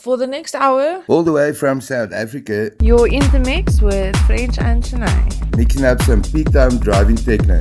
For the next hour, All the way from South Africa, you're in the mix with Frensch and Shanay. mixing up some peak time driving techno.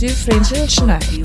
Listening to Frensch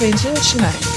listening to Essential Schmack.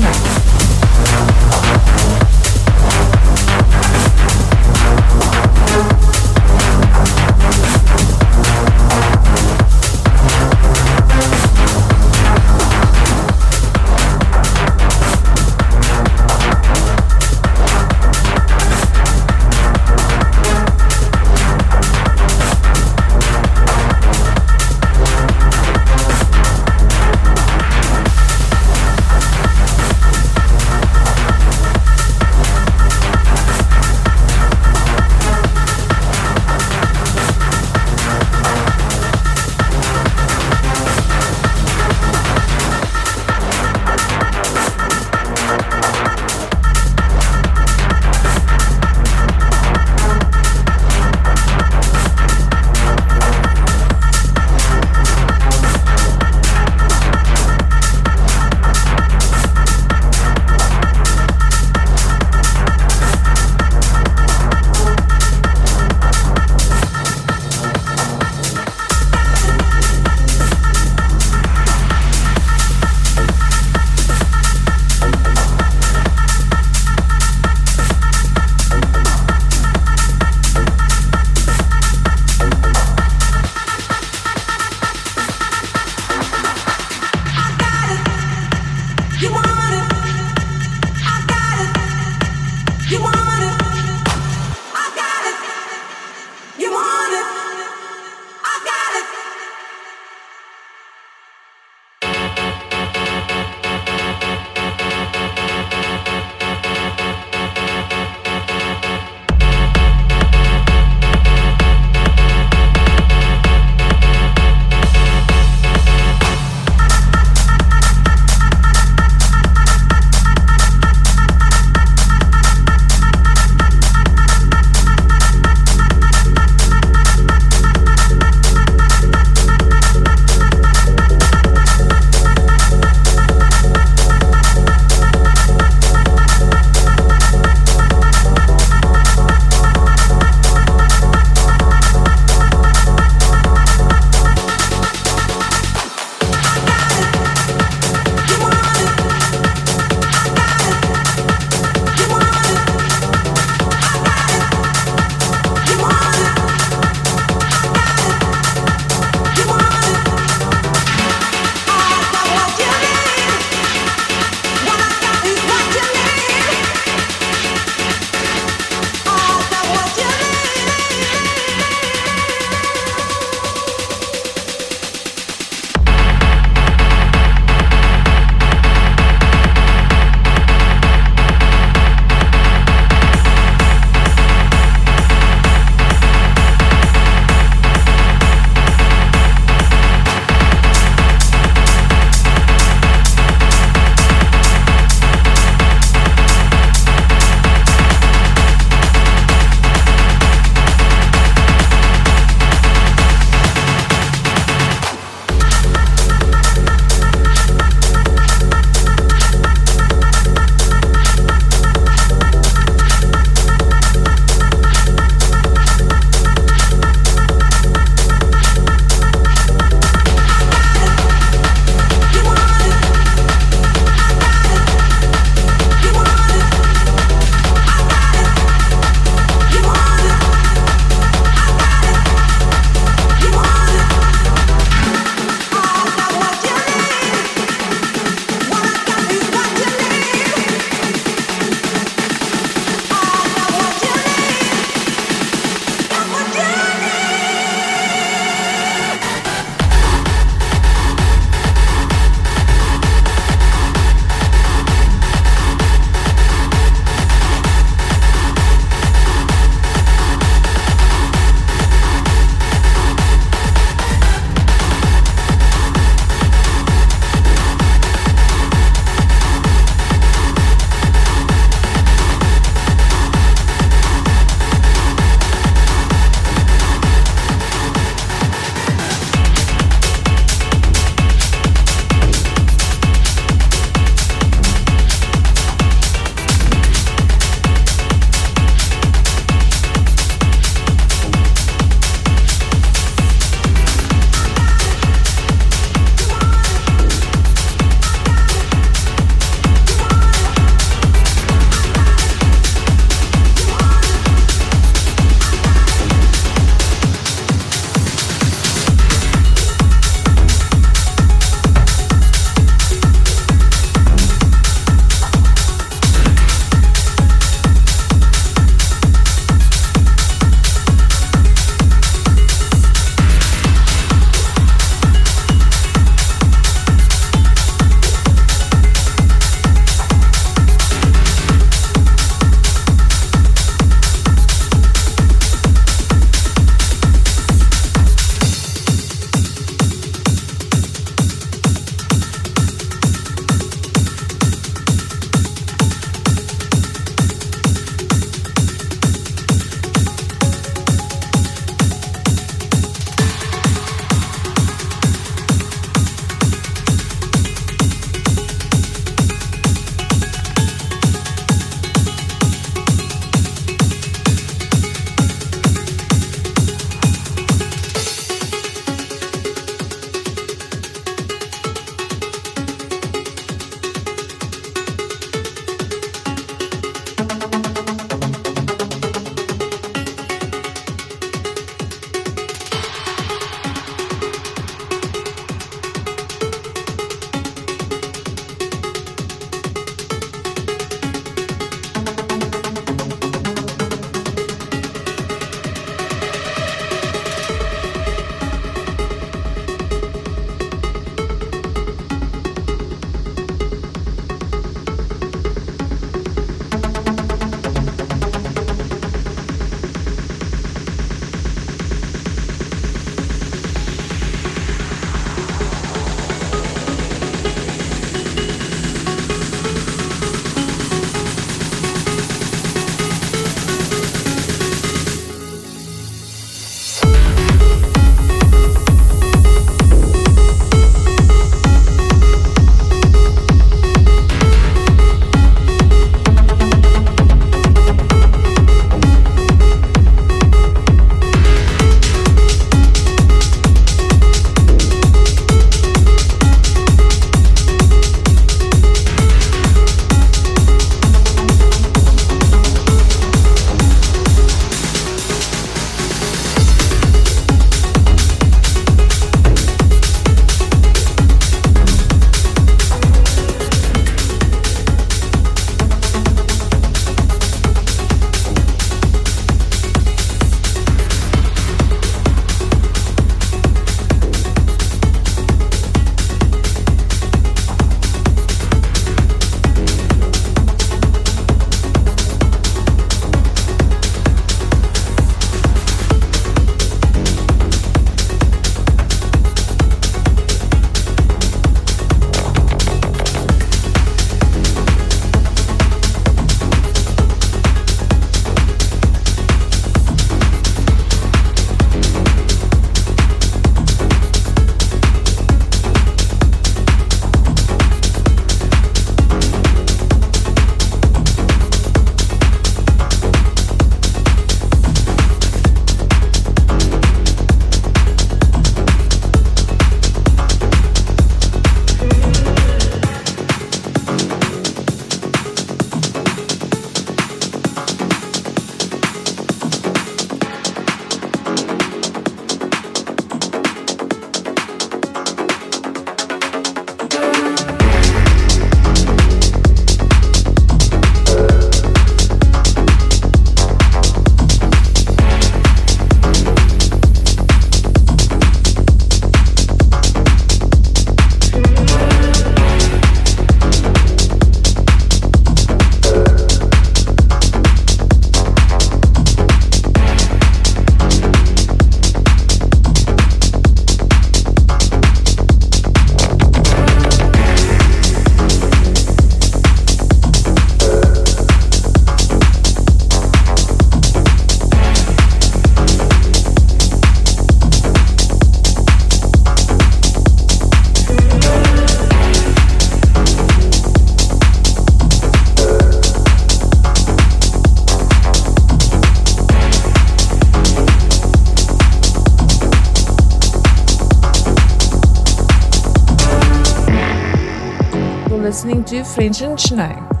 Listening to Frensch and Shanay.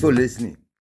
For listening.